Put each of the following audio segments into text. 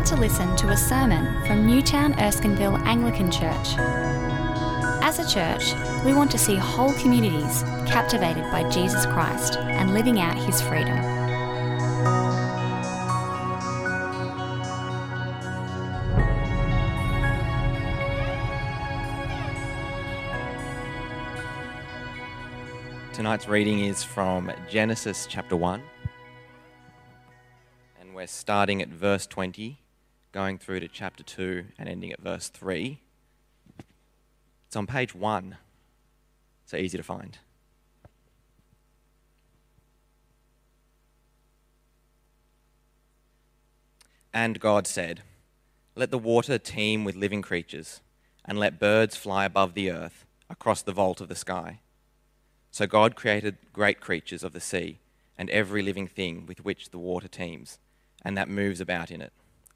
about to listen to a sermon from Newtown Erskineville Anglican Church. As a church, we want to see whole communities captivated by Jesus Christ and living out his freedom. Tonight's reading is from Genesis chapter 1. And we're starting at verse 20, going through to chapter 2, and ending at verse 3. It's on page 1, so easy to find. And God said, Let the water teem with living creatures, and let birds fly above the earth across the vault of the sky. So God created great creatures of the sea and every living thing with which the water teems, and that moves about in it,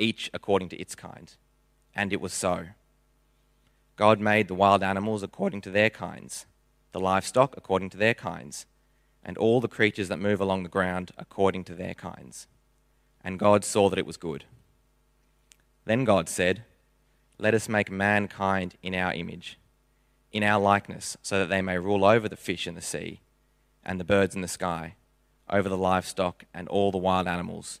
each according to its kind. And it was so. God made the wild animals according to their kinds, the livestock according to their kinds, and all the creatures that move along the ground according to their kinds. And God saw that it was good. Then God said, Let us make mankind in our image in our likeness, so that they may rule over the fish in the sea, and the birds in the sky, over the livestock and all the wild animals,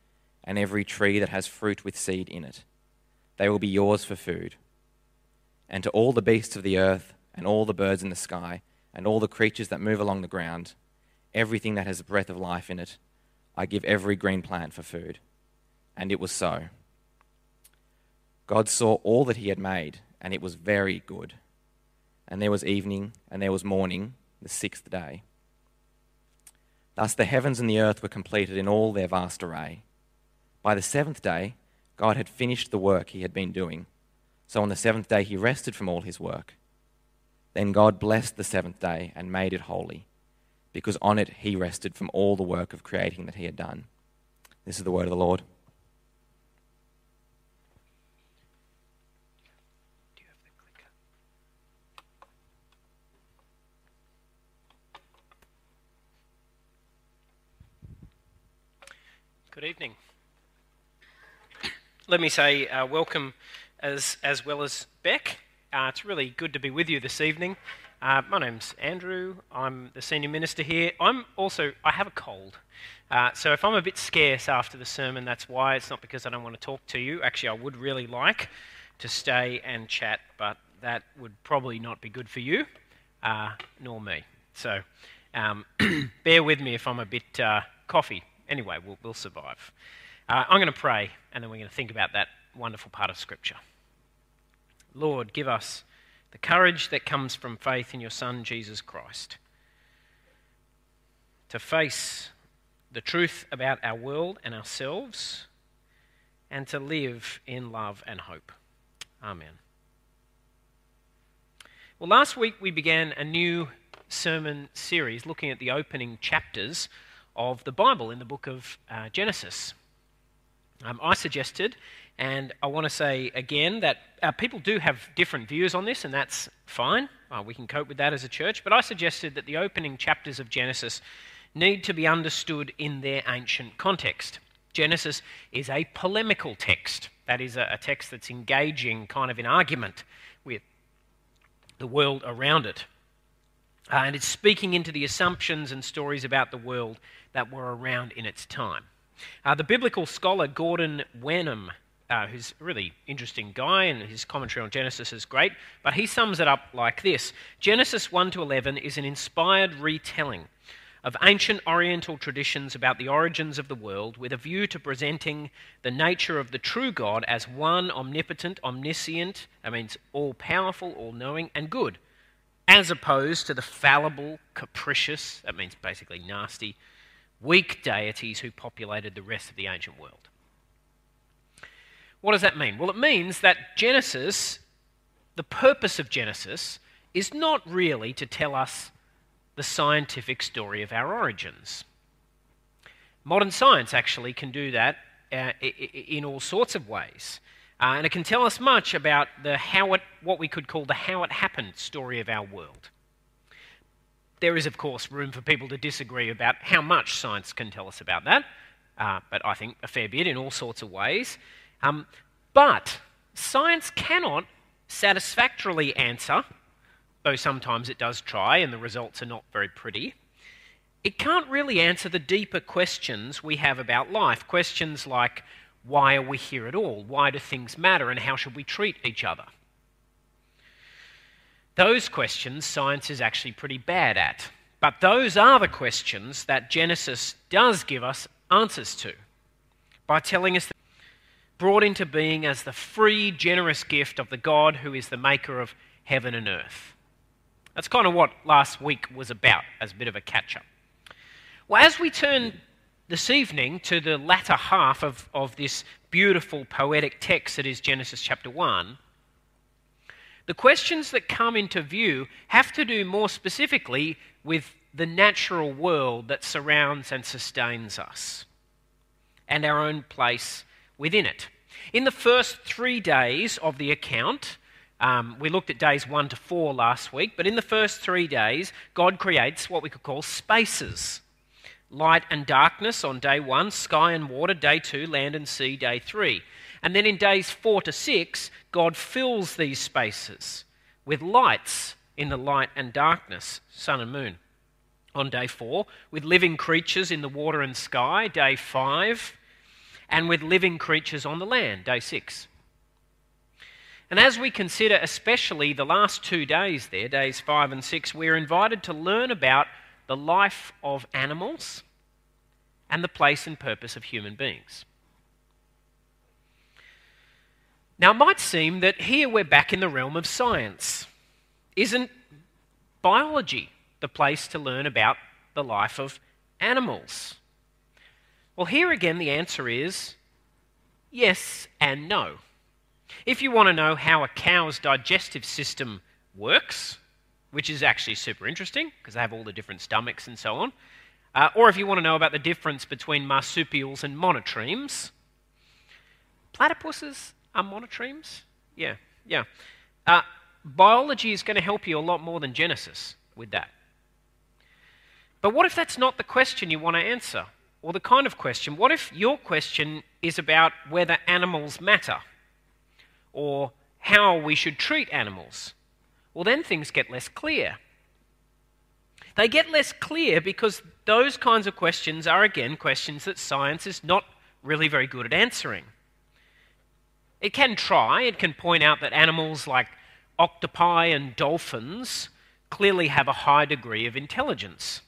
and every tree that has fruit with seed in it. They will be yours for food. And to all the beasts of the earth, and all the birds in the sky, and all the creatures that move along the ground, everything that has a breath of life in it, I give every green plant for food. And it was so. God saw all that he had made, and it was very good and there was evening, and there was morning, the sixth day. Thus the heavens and the earth were completed in all their vast array. By the seventh day, God had finished the work he had been doing. So on the seventh day, he rested from all his work. Then God blessed the seventh day and made it holy, because on it he rested from all the work of creating that he had done. This is the word of the Lord. Good evening. Let me say uh, welcome as, as well as Beck. Uh, it's really good to be with you this evening. Uh, my name's Andrew. I'm the senior minister here. I'm also, I have a cold. Uh, so if I'm a bit scarce after the sermon, that's why. It's not because I don't want to talk to you. Actually, I would really like to stay and chat, but that would probably not be good for you, uh, nor me. So um, bear with me if I'm a bit uh, coffee anyway, we'll, we'll survive. Uh, I'm going to pray, and then we're going to think about that wonderful part of Scripture. Lord, give us the courage that comes from faith in your Son, Jesus Christ, to face the truth about our world and ourselves, and to live in love and hope. Amen. Well, last week we began a new sermon series looking at the opening chapters of the Bible in the book of uh, Genesis. Um, I suggested, and I want to say again, that uh, people do have different views on this, and that's fine. Uh, we can cope with that as a church. But I suggested that the opening chapters of Genesis need to be understood in their ancient context. Genesis is a polemical text, that is, a, a text that's engaging kind of in argument with the world around it. Uh, and it's speaking into the assumptions and stories about the world that were around in its time. Uh, the biblical scholar Gordon Wenham uh, who's a really interesting guy, and his commentary on Genesis is great, but he sums it up like this. Genesis 1 to 11 is an inspired retelling of ancient Oriental traditions about the origins of the world with a view to presenting the nature of the true God as one omnipotent, omniscient, that means all powerful, all knowing, and good, as opposed to the fallible, capricious, that means basically nasty, weak deities who populated the rest of the ancient world. What does that mean? Well, it means that Genesis, the purpose of Genesis, is not really to tell us the scientific story of our origins. Modern science actually can do that uh, in all sorts of ways. Uh, and it can tell us much about the how it, what we could call the how it happened story of our world. There is, of course, room for people to disagree about how much science can tell us about that, uh, but I think a fair bit in all sorts of ways. Um, but science cannot satisfactorily answer though sometimes it does try and the results are not very pretty, it can't really answer the deeper questions we have about life. Questions like why are we here at all? Why do things matter? And how should we treat each other? Those questions science is actually pretty bad at. But those are the questions that Genesis does give us answers to by telling us that brought into being as the free, generous gift of the God who is the maker of heaven and earth. That's kind of what last week was about, as a bit of a catch up. Well, as we turn this evening to the latter half of, of this beautiful poetic text that is Genesis chapter 1, the questions that come into view have to do more specifically with the natural world that surrounds and sustains us and our own place within it. In the first three days of the account, um, we looked at days one to four last week, but in the first three days, God creates what we could call spaces light and darkness on day one, sky and water day two, land and sea day three. And then in days four to six, God fills these spaces with lights in the light and darkness, sun and moon. On day four, with living creatures in the water and sky, day five, and with living creatures on the land, day six. And as we consider especially the last two days there, days five and six, we're invited to learn about the life of animals and the place and purpose of human beings. Now, it might seem that here we're back in the realm of science. Isn't biology the place to learn about the life of animals? Well, here again, the answer is yes and no. If you want to know how a cow's digestive system works, which is actually super interesting because they have all the different stomachs and so on, uh, or if you want to know about the difference between marsupials and monotremes, platypuses are monotremes? Yeah, yeah. Uh, biology is going to help you a lot more than Genesis with that. But what if that's not the question you want to answer? Or the kind of question? What if your question is about whether animals matter? or how we should treat animals, well, then things get less clear. They get less clear because those kinds of questions are, again, questions that science is not really very good at answering. It can try, it can point out that animals like octopi and dolphins clearly have a high degree of intelligence.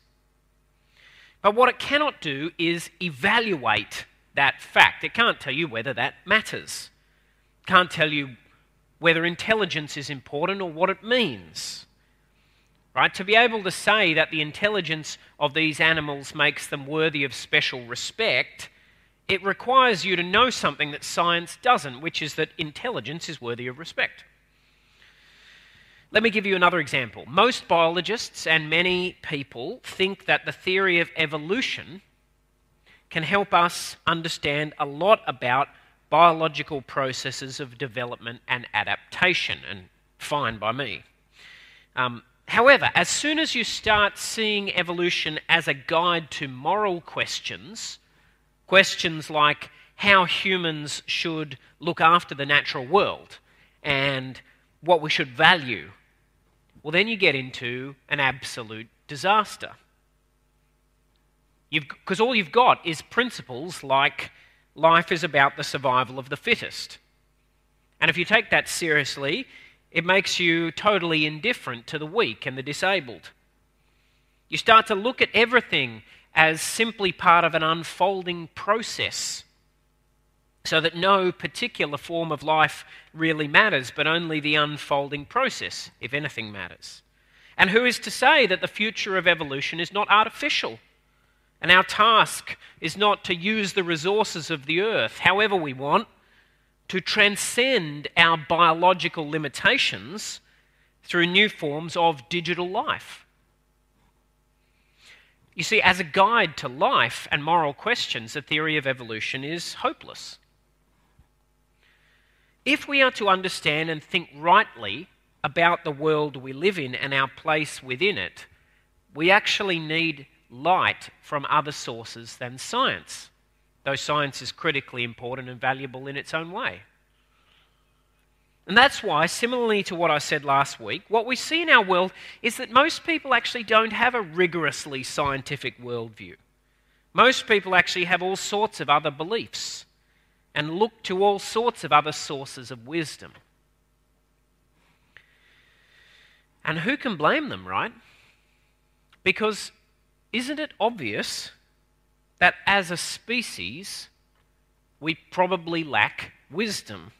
But what it cannot do is evaluate that fact. It can't tell you whether that matters It can't tell you whether intelligence is important or what it means. Right? To be able to say that the intelligence of these animals makes them worthy of special respect, it requires you to know something that science doesn't, which is that intelligence is worthy of respect. Let me give you another example. Most biologists and many people think that the theory of evolution can help us understand a lot about biological processes of development and adaptation, and fine by me. Um, however, as soon as you start seeing evolution as a guide to moral questions, questions like how humans should look after the natural world and what we should value, well, then you get into an absolute disaster. Because all you've got is principles like life is about the survival of the fittest. And if you take that seriously, it makes you totally indifferent to the weak and the disabled. You start to look at everything as simply part of an unfolding process, so that no particular form of life really matters, but only the unfolding process, if anything matters. And who is to say that the future of evolution is not artificial? And our task is not to use the resources of the earth however we want, to transcend our biological limitations through new forms of digital life. You see, as a guide to life and moral questions, the theory of evolution is hopeless. If we are to understand and think rightly about the world we live in and our place within it, we actually need light from other sources than science, though science is critically important and valuable in its own way. And that's why, similarly to what I said last week, what we see in our world is that most people actually don't have a rigorously scientific worldview. Most people actually have all sorts of other beliefs and look to all sorts of other sources of wisdom. And who can blame them, right? Because isn't it obvious that as a species, we probably lack wisdom?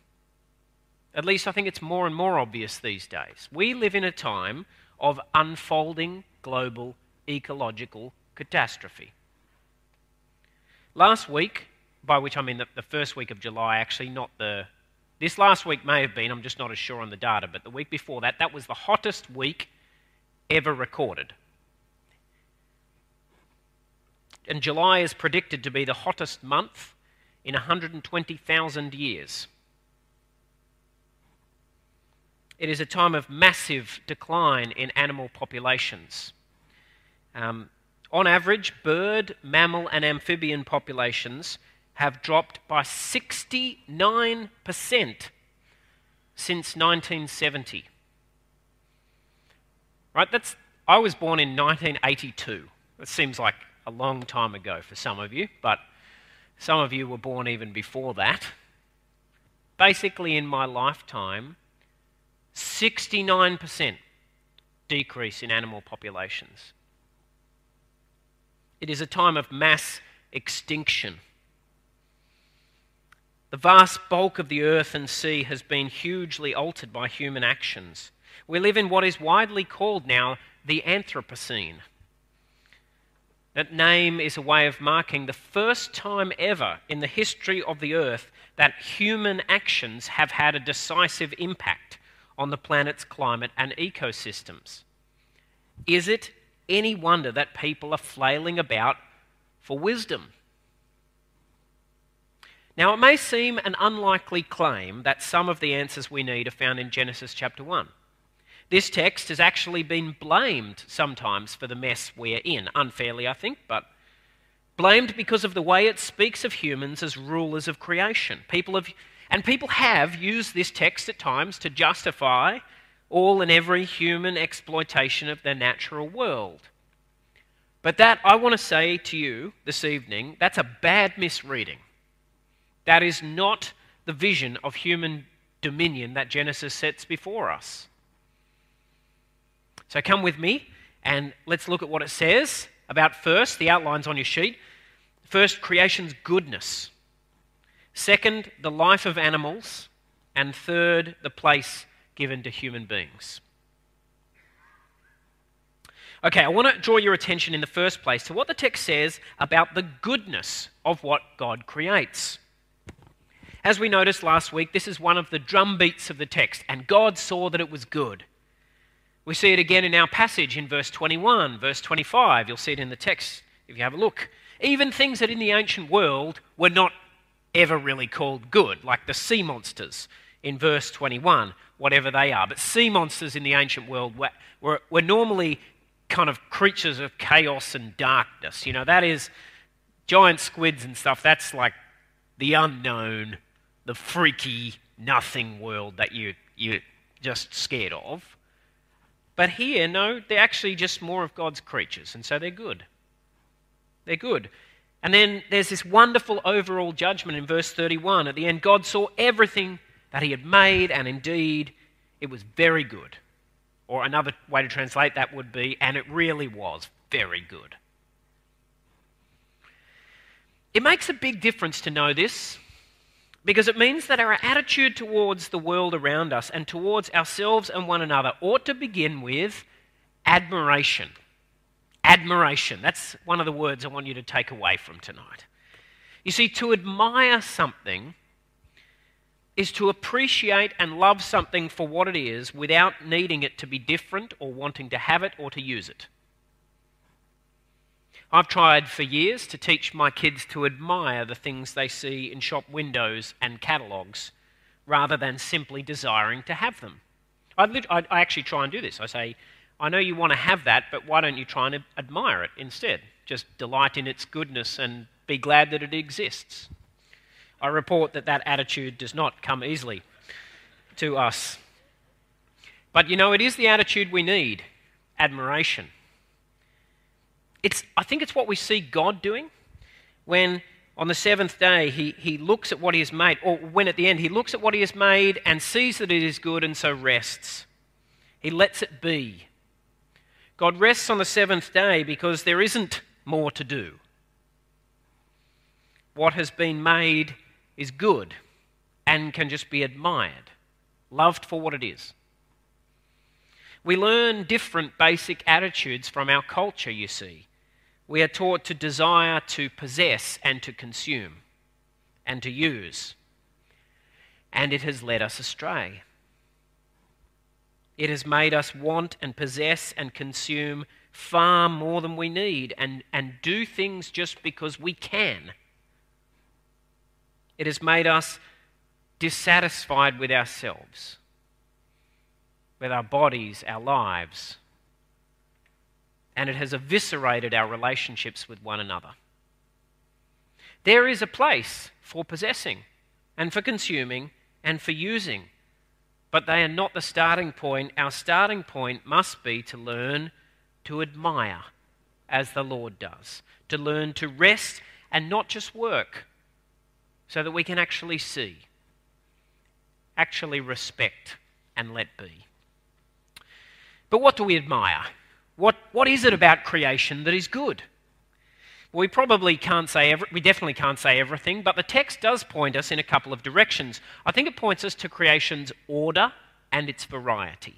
At least I think it's more and more obvious these days. We live in a time of unfolding global ecological catastrophe. Last week, by which I mean the, the, first week of July, actually, not the. This last week may have been, I'm just not as sure on the data, but the week before that, that was the hottest week ever recorded. And July is predicted to be the hottest month in 120,000 years. It is a time of massive decline in animal populations. Um, on average, bird, mammal, and amphibian populations have dropped by 69% since 1970. Right? That's, I was born in 1982. It seems like a long time ago for some of you, but some of you were born even before that. Basically, in my lifetime, 69% decrease in animal populations. It is a time of mass extinction. The vast bulk of the earth and sea has been hugely altered by human actions. We live in what is widely called now the Anthropocene. That name is a way of marking the first time ever in the history of the earth that human actions have had a decisive impact on the planet's climate and ecosystems. Is it any wonder that people are flailing about for wisdom? Now, it may seem an unlikely claim that some of the answers we need are found in Genesis chapter 1. This text has actually been blamed sometimes for the mess we're in, unfairly, I think, but blamed because of the way it speaks of humans as rulers of creation. People have and people have used this text at times to justify all and every human exploitation of the natural world. But that, I want to say to you this evening, that's a bad misreading. That is not the vision of human dominion that Genesis sets before us. So come with me and let's look at what it says about first, the outlines on your sheet. First, creation's goodness. Second, the life of animals. And third, the place given to human beings. Okay, I want to draw your attention in the first place to what the text says about the goodness of what God creates. As we noticed last week, this is one of the drumbeats of the text, and God saw that it was good. We see it again in our passage in verse 21, verse 25. You'll see it in the text if you have a look. Even things that in the ancient world were not ever really called good, like the sea monsters in verse 21, whatever they are. But sea monsters in the ancient world were, were, were normally kind of creatures of chaos and darkness. You know, that is giant squids and stuff, that's like the unknown, the freaky, nothing world that you, you're just scared of. But here, no, they're actually just more of God's creatures, and so they're good. They're good. And then there's this wonderful overall judgment in verse 31. At the end, God saw everything that He had made, and indeed, it was very good. Or another way to translate that would be, and it really was very good. It makes a big difference to know this because it means that our attitude towards the world around us and towards ourselves and one another ought to begin with admiration. Admiration. That's one of the words I want you to take away from tonight. You see, to admire something is to appreciate and love something for what it is without needing it to be different or wanting to have it or to use it. I've tried for years to teach my kids to admire the things they see in shop windows and catalogues rather than simply desiring to have them. I, I, actually try and do this. I say, I know you want to have that, but why don't you try and admire it instead? Just delight in its goodness and be glad that it exists. I report that that attitude does not come easily to us. But you know, it is the attitude we need admiration. It's, I think it's what we see God doing when on the seventh day he, he looks at what he has made, or when at the end he looks at what he has made and sees that it is good and so rests. He lets it be. God rests on the seventh day because there isn't more to do. What has been made is good and can just be admired, loved for what it is. We learn different basic attitudes from our culture, you see. We are taught to desire to possess and to consume and to use. And it has led us astray. It has made us want and possess and consume far more than we need and, and do things just because we can. It has made us dissatisfied with ourselves, with our bodies, our lives, and it has eviscerated our relationships with one another. There is a place for possessing and for consuming and for using but they are not the starting point. Our starting point must be to learn to admire as the Lord does, to learn to rest and not just work, so that we can actually see, actually respect, and let be. But what do we admire? What, what is it about creation that is good? We probably can't say, every, we definitely can't say everything, but the text does point us in a couple of directions. I think it points us to creation's order and its variety.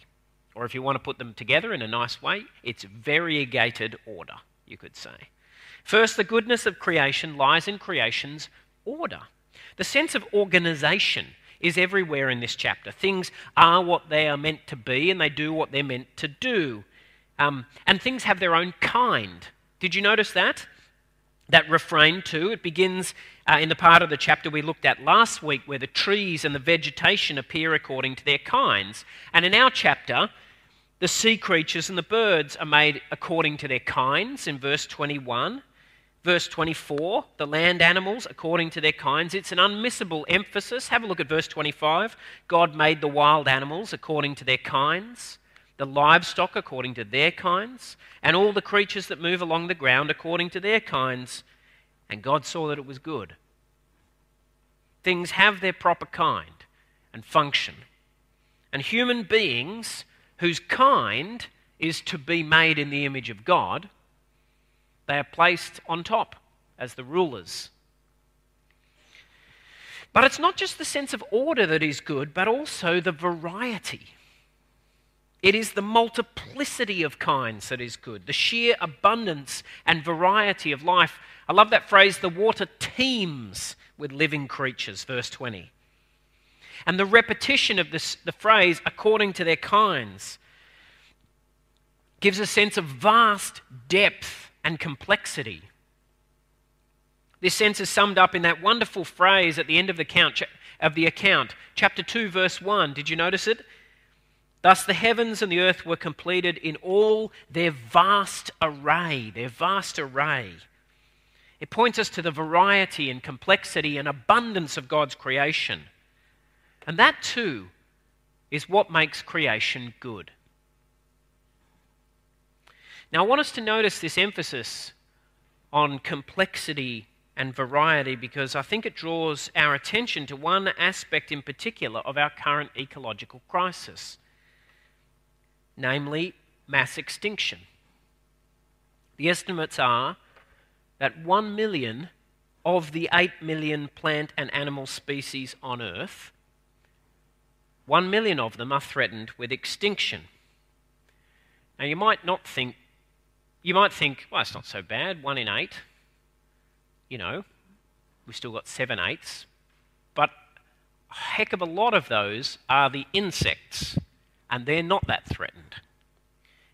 Or if you want to put them together in a nice way, its variegated order, you could say. First, the goodness of creation lies in creation's order. The sense of organization is everywhere in this chapter. Things are what they are meant to be, and they do what they're meant to do. Um, and things have their own kind. Did you notice that? That refrain too. It begins uh, in the part of the chapter we looked at last week where the trees and the vegetation appear according to their kinds. And in our chapter, the sea creatures and the birds are made according to their kinds in verse 21. Verse 24, the land animals according to their kinds. It's an unmissable emphasis. Have a look at verse 25. God made the wild animals according to their kinds the livestock according to their kinds, and all the creatures that move along the ground according to their kinds. And God saw that it was good. Things have their proper kind and function. And human beings whose kind is to be made in the image of God, they are placed on top as the rulers. But it's not just the sense of order that is good, but also the variety. It is the multiplicity of kinds that is good, the sheer abundance and variety of life. I love that phrase the water teems with living creatures, verse 20. And the repetition of this, the phrase, according to their kinds, gives a sense of vast depth and complexity. This sense is summed up in that wonderful phrase at the end of the account, of the account chapter 2, verse 1. Did you notice it? Thus, the heavens and the earth were completed in all their vast array, their vast array. It points us to the variety and complexity and abundance of God's creation. And that too is what makes creation good. Now, I want us to notice this emphasis on complexity and variety because I think it draws our attention to one aspect in particular of our current ecological crisis, namely mass extinction. The estimates are that 1 million of the 8 million plant and animal species on Earth, 1 million of them are threatened with extinction. Now, you might not think, you might think, well, it's not so bad, one in eight. You know, we've still got seven eighths. But a heck of a lot of those are the insects, and they're not that threatened.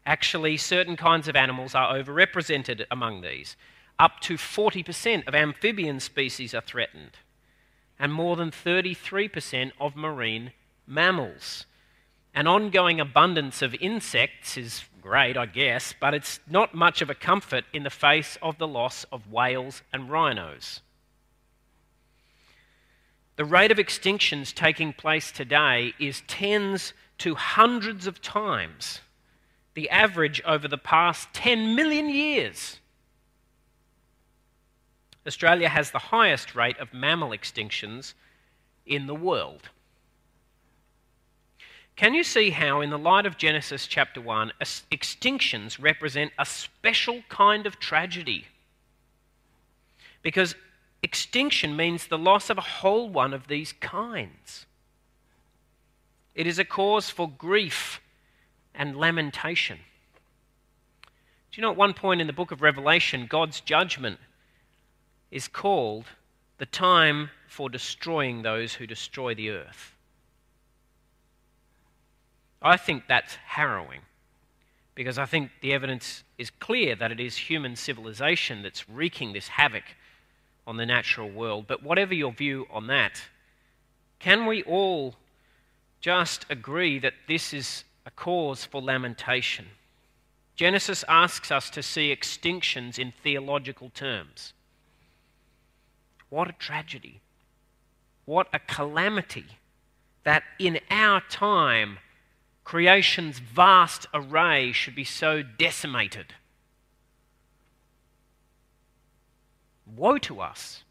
Actually, certain kinds of animals are overrepresented among these. Up to 40% of amphibian species are threatened, and more than 33% of marine mammals. An ongoing abundance of insects is great, I guess, but it's not much of a comfort in the face of the loss of whales and rhinos. The rate of extinctions taking place today is tens to hundreds of times the average over the past 10 million years. Australia has the highest rate of mammal extinctions in the world. Can you see how, in the light of Genesis chapter 1, extinctions represent a special kind of tragedy? Because extinction means the loss of a whole one of these kinds. It is a cause for grief and lamentation. Do you know at one point in the book of Revelation, God's judgment is called the time for destroying those who destroy the earth? I think that's harrowing because I think the evidence is clear that it is human civilization that's wreaking this havoc on the natural world. But whatever your view on that, can we all just agree that this is a cause for lamentation. Genesis asks us to see extinctions in theological terms. What a tragedy. What a calamity that in our time creation's vast array should be so decimated. Woe to us.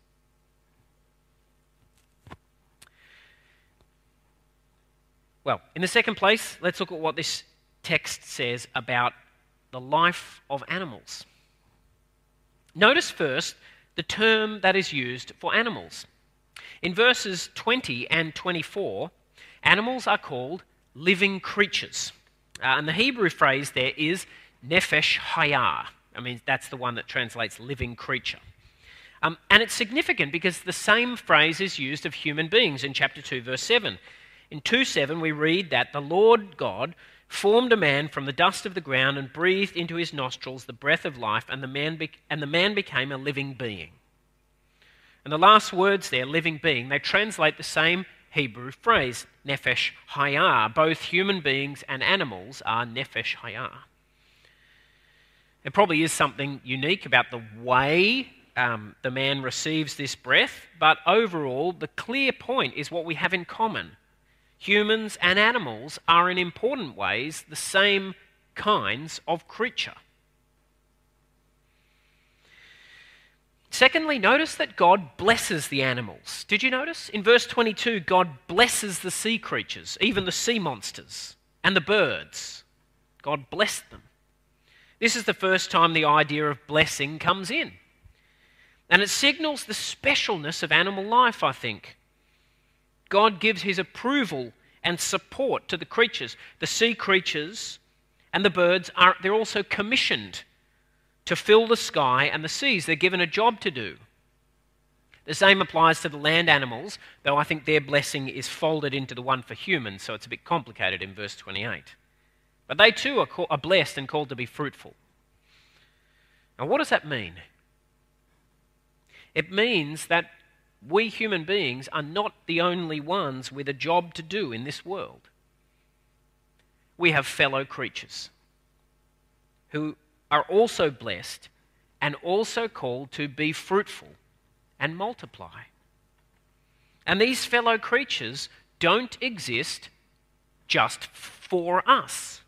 Well, in the second place, let's look at what this text says about the life of animals. Notice first the term that is used for animals. In verses 20 and 24, animals are called living creatures. Uh, and the Hebrew phrase there is nefesh hayah. I mean, that's the one that translates living creature. Um, and it's significant because the same phrase is used of human beings in chapter 2, verse 7. In 2 7, we read that the Lord God formed a man from the dust of the ground and breathed into his nostrils the breath of life, and the man, be- and the man became a living being. And the last words there, living being, they translate the same Hebrew phrase, nefesh hayah. Both human beings and animals are nefesh hayah. There probably is something unique about the way um, the man receives this breath, but overall, the clear point is what we have in common humans and animals are in important ways the same kinds of creature. Secondly, notice that God blesses the animals. Did you notice? In verse 22, God blesses the sea creatures, even the sea monsters, and the birds. God blessed them. This is the first time the idea of blessing comes in. And it signals the specialness of animal life, I think. God gives his approval and support to the creatures. The sea creatures and the birds are they're also commissioned to fill the sky and the seas. They're given a job to do. The same applies to the land animals, though I think their blessing is folded into the one for humans, so it's a bit complicated in verse 28. But they too are, call, are blessed and called to be fruitful. Now, what does that mean? It means that we human beings are not the only ones with a job to do in this world. We have fellow creatures who are also blessed and also called to be fruitful and multiply. And these fellow creatures don't exist just for us.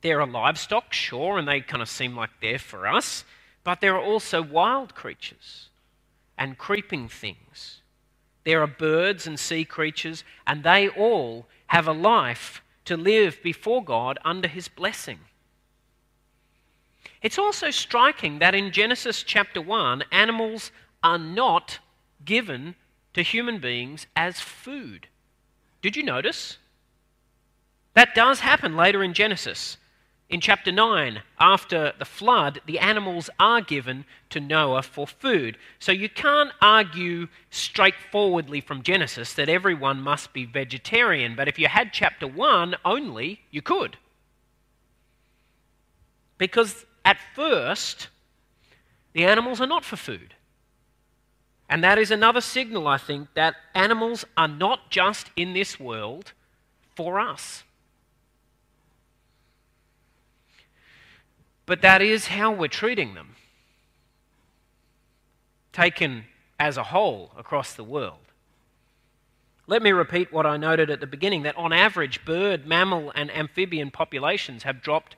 There are livestock, sure, and they kind of seem like they're for us. But there are also wild creatures and creeping things. There are birds and sea creatures, and they all have a life to live before God under His blessing. It's also striking that in Genesis chapter 1, animals are not given to human beings as food. Did you notice? That does happen later in Genesis. In chapter 9, after the flood, the animals are given to Noah for food. So you can't argue straightforwardly from Genesis that everyone must be vegetarian, but if you had chapter 1 only, you could. Because at first, the animals are not for food. And that is another signal, I think, that animals are not just in this world for us. But that is how we're treating them, taken as a whole across the world. Let me repeat what I noted at the beginning that on average, bird, mammal, and amphibian populations have dropped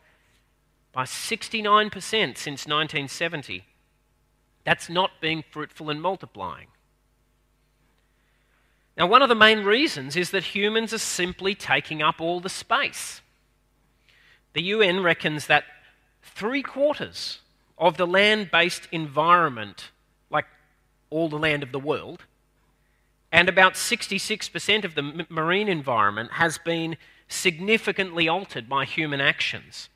by 69% since 1970. That's not being fruitful and multiplying. Now, one of the main reasons is that humans are simply taking up all the space. The UN reckons that three quarters of the land based environment, like all the land of the world, and about 66% of the marine environment has been significantly altered by human actions.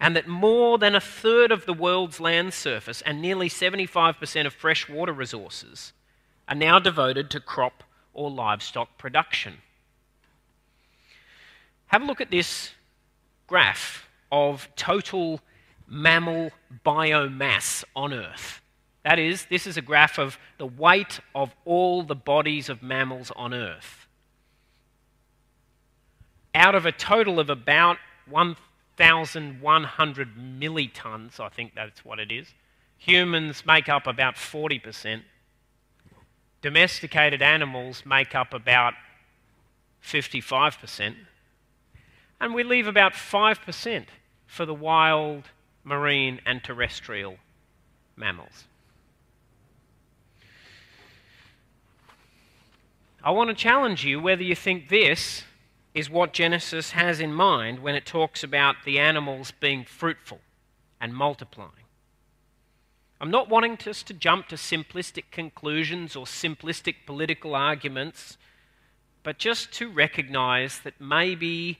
And that more than a third of the world's land surface and nearly 75% of freshwater resources are now devoted to crop or livestock production. Have a look at this graph of total mammal biomass on Earth. That is, this is a graph of the weight of all the bodies of mammals on Earth. Out of a total of about 1,100 millitons, I think that's what it is, humans make up about 40%. Domesticated animals make up about 55%. And we leave about 5% for the wild marine, and terrestrial mammals. I want to challenge you whether you think this is what Genesis has in mind when it talks about the animals being fruitful and multiplying. I'm not wanting us to jump to simplistic conclusions or simplistic political arguments, but just to recognize that maybe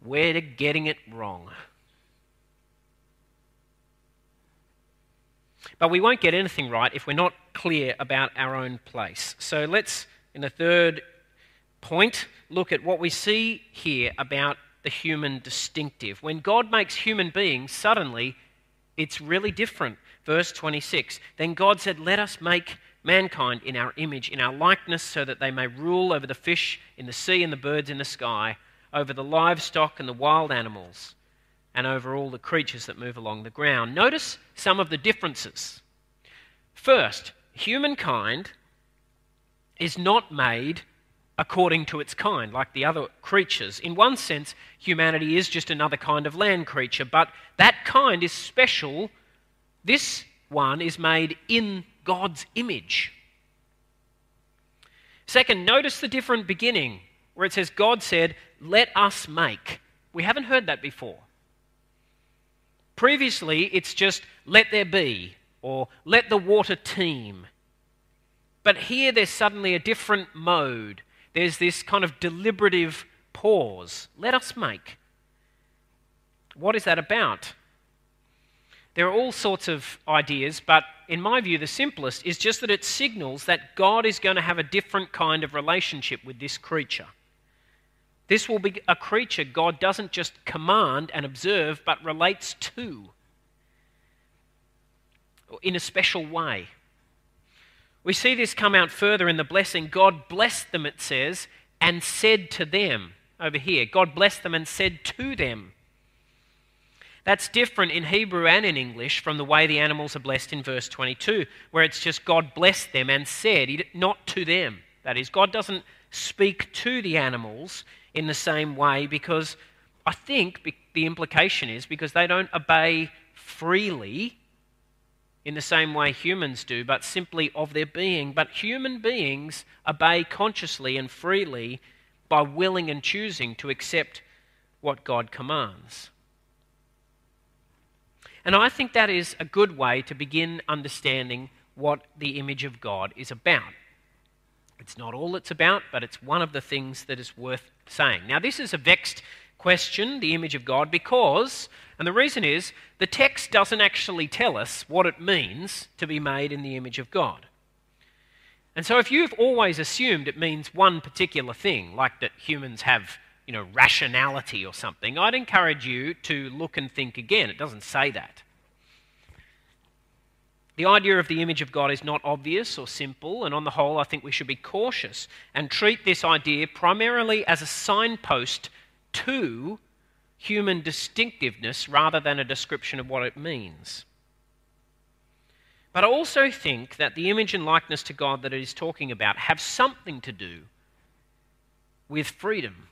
we're getting it wrong. But we won't get anything right if we're not clear about our own place. So let's, in the third point, look at what we see here about the human distinctive. When God makes human beings, suddenly it's really different. Verse 26 Then God said, Let us make mankind in our image, in our likeness, so that they may rule over the fish in the sea and the birds in the sky, over the livestock and the wild animals and over all the creatures that move along the ground. Notice some of the differences. First, humankind is not made according to its kind, like the other creatures. In one sense, humanity is just another kind of land creature, but that kind is special. This one is made in God's image. Second, notice the different beginning where it says, God said, Let us make. We haven't heard that before. Previously, it's just let there be or let the water teem. But here there's suddenly a different mode. There's this kind of deliberative pause. Let us make. What is that about? There are all sorts of ideas, but in my view, the simplest is just that it signals that God is going to have a different kind of relationship with this creature. This will be a creature God doesn't just command and observe, but relates to in a special way. We see this come out further in the blessing. God blessed them, it says, and said to them. Over here, God blessed them and said to them. That's different in Hebrew and in English from the way the animals are blessed in verse 22, where it's just God blessed them and said, not to them. That is, God doesn't speak to the animals, in the same way because I think the implication is because they don't obey freely, in the same way humans do, but simply of their being. But human beings obey consciously and freely by willing and choosing to accept what God commands. And I think that is a good way to begin understanding what the image of God is about. It's not all it's about, but it's one of the things that is worth saying. Now, this is a vexed question, the image of God, because, and the reason is, the text doesn't actually tell us what it means to be made in the image of God. And so, if you've always assumed it means one particular thing, like that humans have, you know, rationality or something, I'd encourage you to look and think again. It doesn't say that. The idea of the image of God is not obvious or simple, and on the whole, I think we should be cautious and treat this idea primarily as a signpost to human distinctiveness rather than a description of what it means. But I also think that the image and likeness to God that it is talking about have something to do with freedom.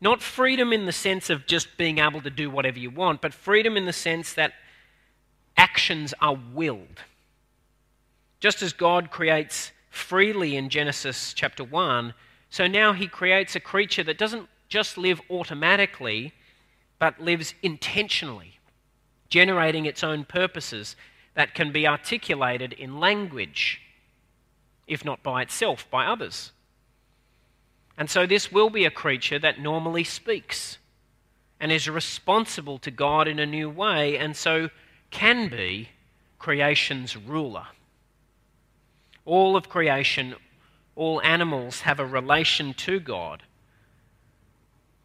Not freedom in the sense of just being able to do whatever you want, but freedom in the sense that actions are willed. Just as God creates freely in Genesis chapter 1, so now he creates a creature that doesn't just live automatically, but lives intentionally, generating its own purposes that can be articulated in language, if not by itself, by others. And so this will be a creature that normally speaks and is responsible to God in a new way, and so can be creation's ruler. All of creation, all animals have a relation to God.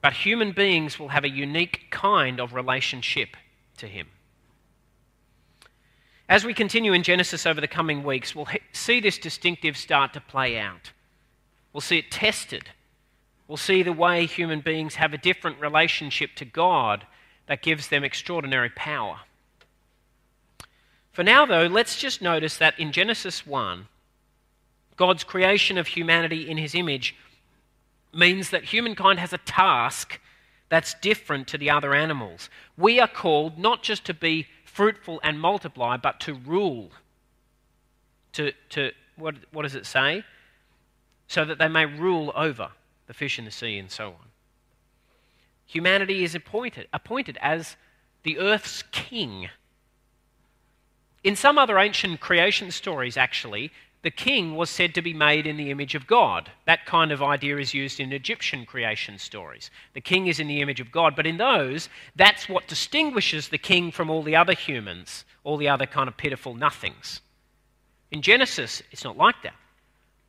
But human beings will have a unique kind of relationship to Him. As we continue in Genesis over the coming weeks, we'll see this distinctive start to play out. We'll see it tested. We'll see the way human beings have a different relationship to God that gives them extraordinary power. For now, though, let's just notice that in Genesis 1, God's creation of humanity in his image means that humankind has a task that's different to the other animals. We are called not just to be fruitful and multiply, but to rule. To, to what, what does it say? So that they may rule over the fish in the sea and so on. Humanity is appointed, appointed as the earth's king in some other ancient creation stories, actually, the king was said to be made in the image of God. That kind of idea is used in Egyptian creation stories. The king is in the image of God, but in those, that's what distinguishes the king from all the other humans, all the other kind of pitiful nothings. In Genesis, it's not like that.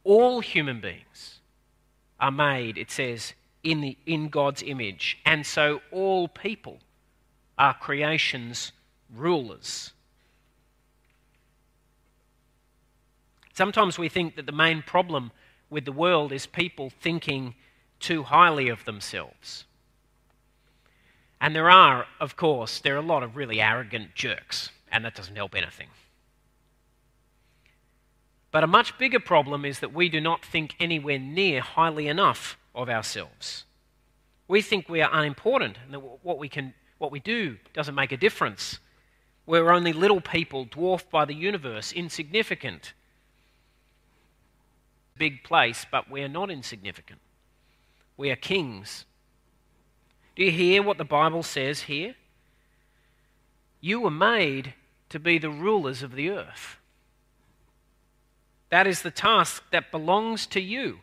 All human beings are made, it says, in, the, in God's image, and so all people are creation's rulers. Sometimes we think that the main problem with the world is people thinking too highly of themselves. And there are, of course, there are a lot of really arrogant jerks, and that doesn't help anything. But a much bigger problem is that we do not think anywhere near highly enough of ourselves. We think we are unimportant and that what we, can, what we do doesn't make a difference. We're only little people dwarfed by the universe, insignificant big place, but we are not insignificant. We are kings. Do you hear what the Bible says here? You were made to be the rulers of the earth. That is the task that belongs to you.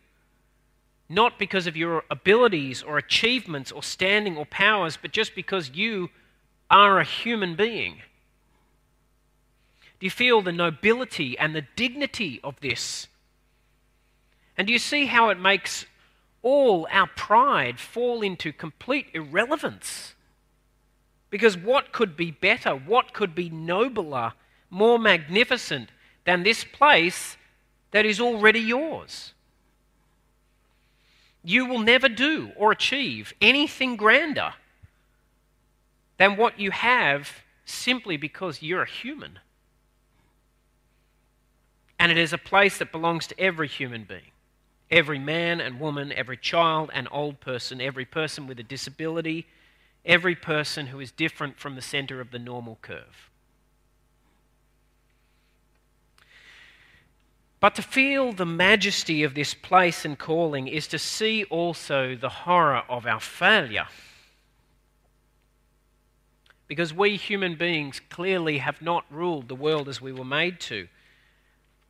Not because of your abilities or achievements or standing or powers, but just because you are a human being. Do you feel the nobility and the dignity of this? And do you see how it makes all our pride fall into complete irrelevance? Because what could be better, what could be nobler, more magnificent than this place that is already yours? You will never do or achieve anything grander than what you have simply because you're a human. And it is a place that belongs to every human being. Every man and woman, every child and old person, every person with a disability, every person who is different from the center of the normal curve. But to feel the majesty of this place and calling is to see also the horror of our failure. Because we human beings clearly have not ruled the world as we were made to.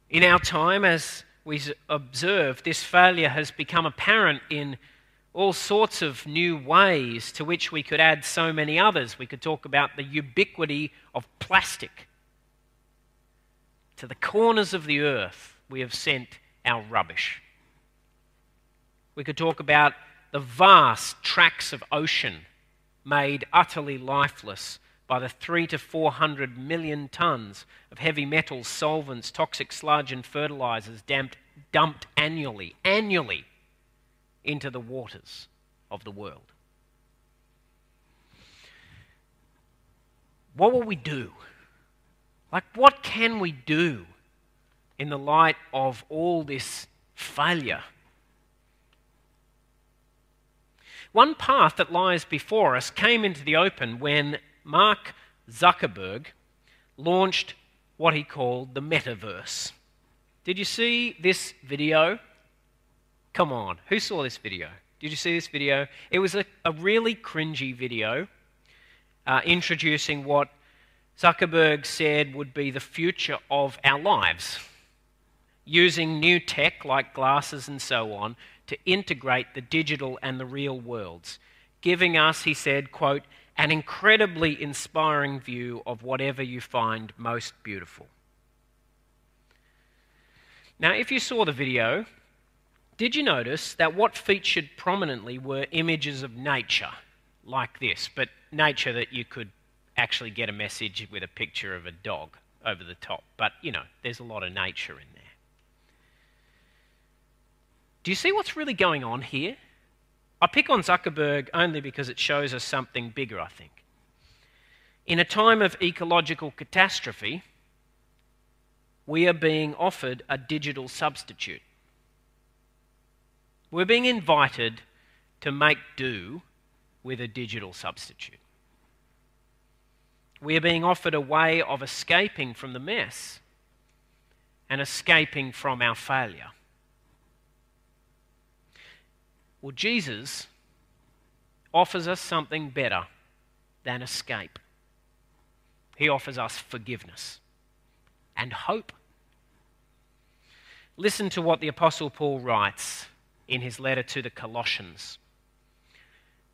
In our time, as we observe, this failure has become apparent in all sorts of new ways to which we could add so many others. We could talk about the ubiquity of plastic. To the corners of the earth, we have sent our rubbish. We could talk about the vast tracts of ocean made utterly lifeless by the three to four hundred million tons of heavy metals, solvents, toxic sludge, and fertilizers dumped, dumped annually, annually into the waters of the world. What will we do? Like, what can we do in the light of all this failure? One path that lies before us came into the open when Mark Zuckerberg launched what he called the metaverse. Did you see this video? Come on, who saw this video? Did you see this video? It was a, a really cringy video uh, introducing what Zuckerberg said would be the future of our lives, using new tech like glasses and so on to integrate the digital and the real worlds, giving us, he said, quote, an incredibly inspiring view of whatever you find most beautiful. Now, if you saw the video, did you notice that what featured prominently were images of nature like this, but nature that you could actually get a message with a picture of a dog over the top? But, you know, there's a lot of nature in there. Do you see what's really going on here? I pick on Zuckerberg only because it shows us something bigger, I think. In a time of ecological catastrophe, we are being offered a digital substitute. We're being invited to make do with a digital substitute. We are being offered a way of escaping from the mess and escaping from our failure. Well, Jesus offers us something better than escape. He offers us forgiveness and hope. Listen to what the Apostle Paul writes in his letter to the Colossians.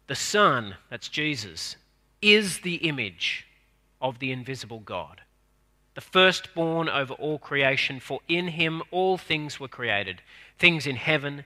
The Son, that's Jesus, is the image of the invisible God, the firstborn over all creation, for in him all things were created, things in heaven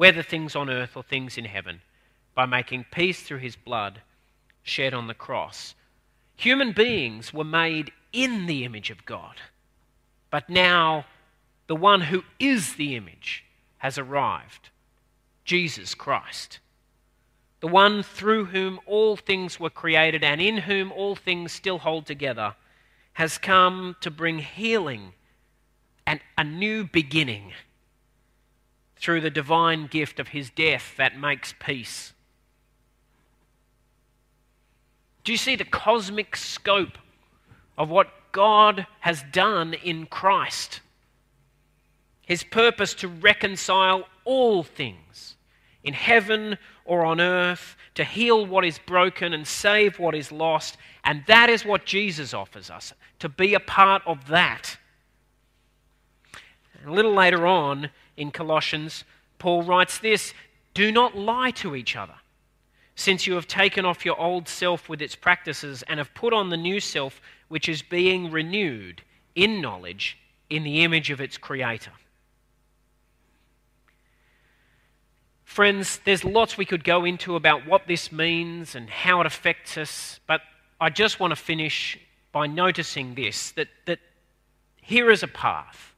whether things on earth or things in heaven, by making peace through his blood shed on the cross. Human beings were made in the image of God, but now the one who is the image has arrived Jesus Christ, the one through whom all things were created and in whom all things still hold together, has come to bring healing and a new beginning through the divine gift of his death that makes peace. Do you see the cosmic scope of what God has done in Christ? His purpose to reconcile all things in heaven or on earth, to heal what is broken and save what is lost. And that is what Jesus offers us, to be a part of that. A little later on in Colossians, Paul writes this Do not lie to each other, since you have taken off your old self with its practices and have put on the new self, which is being renewed in knowledge in the image of its creator. Friends, there's lots we could go into about what this means and how it affects us, but I just want to finish by noticing this that, that here is a path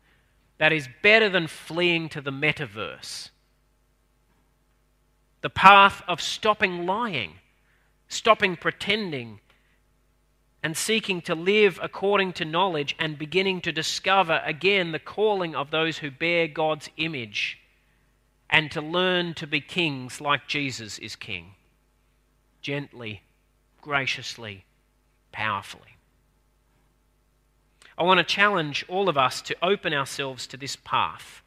that is better than fleeing to the metaverse. The path of stopping lying, stopping pretending, and seeking to live according to knowledge and beginning to discover again the calling of those who bear God's image and to learn to be kings like Jesus is king. Gently, graciously, powerfully. I want to challenge all of us to open ourselves to this path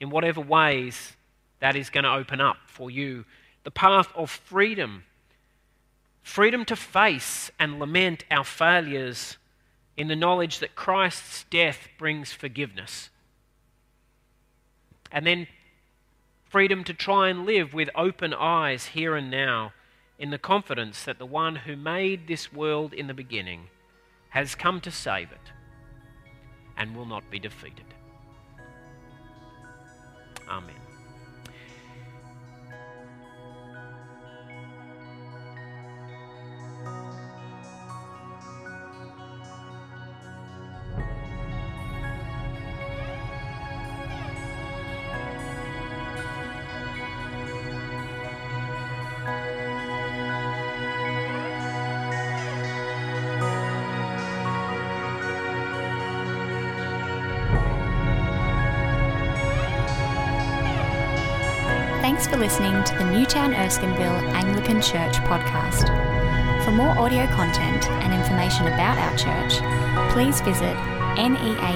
in whatever ways that is going to open up for you. The path of freedom. Freedom to face and lament our failures in the knowledge that Christ's death brings forgiveness. And then freedom to try and live with open eyes here and now in the confidence that the one who made this world in the beginning has come to save it and will not be defeated. Amen. Anglican Church podcast. For more audio content and information about our church, please visit neac.com.au.